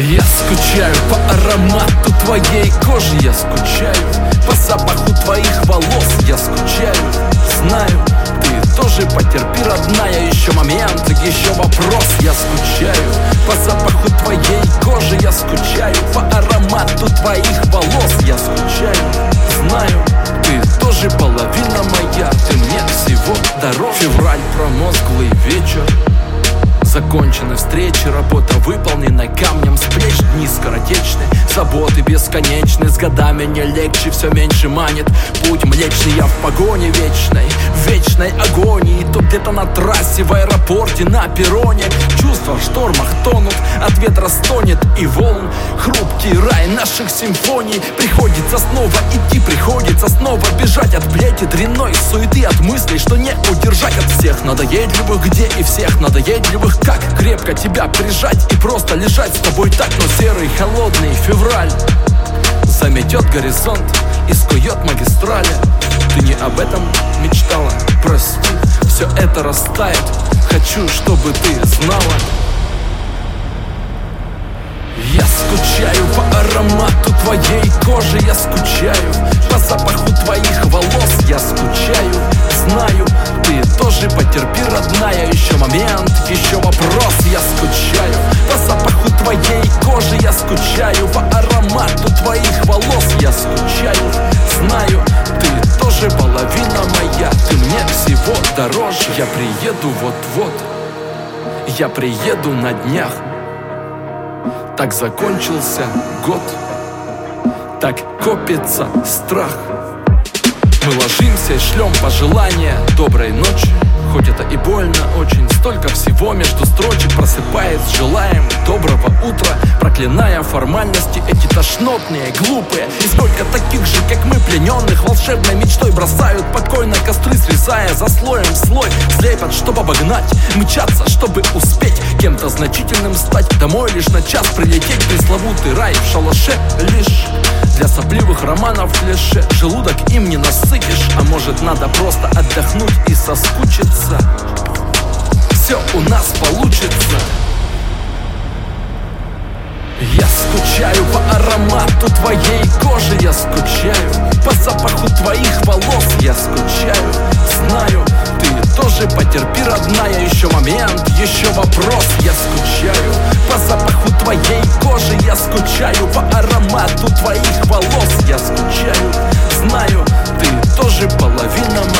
Я скучаю по аромату твоей кожи Я скучаю по запаху твоих волос Я скучаю, знаю, ты тоже потерпи, родная Еще момент, еще вопрос. Я скучаю по запаху твоей кожи Я скучаю по аромату твоих волос. Я скучаю, знаю, ты тоже половина моя Ты мне всего дороже. Февраль промозглый вечер Закончены встречи, работа выполнена бесконечны С годами не легче, все меньше манит. Путь млечный, я в погоне вечной В вечной агонии. То где-то на трассе, в аэропорте, на перроне. Чувства в штормах тонут, от ветра стонет и волн. Хрупкий рай наших симфоний. Приходится снова идти, приходится снова бежать От плети дрянной суеты, от мыслей, что не удержать От всех надоедливых где и всех надоедливых. Как крепко тебя прижать и просто лежать с тобой так Но серый холодный февраль Заметет горизонт и скует магистрали. Ты не об этом мечтала, прости. Все это растает, хочу, чтобы ты знала. Я скучаю по аромату твоей кожи Я скучаю по запаху твоих волос Я скучаю, знаю, ты тоже потерпи, родная Еще момент, еще вопрос. Я скучаю по запаху твоей кожи Я скучаю дороже. Я приеду вот-вот. Я приеду на днях. Так закончился год, так копится страх. Мы ложимся и шлем пожелания доброй ночи. Хоть это и больно очень Столько всего между строчек просыпается Желаем доброго утра. Проклиная формальности эти тошнотные, глупые. И сколько таких же, как мы, плененных Волшебной мечтой бросают покойно костры Срезая за слоем слой. Слепят, чтобы обогнать Мчаться, чтобы успеть Кем-то значительным стать. Домой лишь на час прилететь Пресловутый рай в шалаше лишь. Для сопливых романов клише Желудок им не насытишь. А может надо просто отдохнуть и соскучиться у нас получится. Я скучаю по аромату твоей кожи Я скучаю по запаху твоих волос Я скучаю, знаю, ты тоже потерпи, родная Еще момент, еще вопрос. Я скучаю по запаху твоей кожи Я скучаю по аромату твоих волос. Я скучаю, знаю, ты тоже половина моя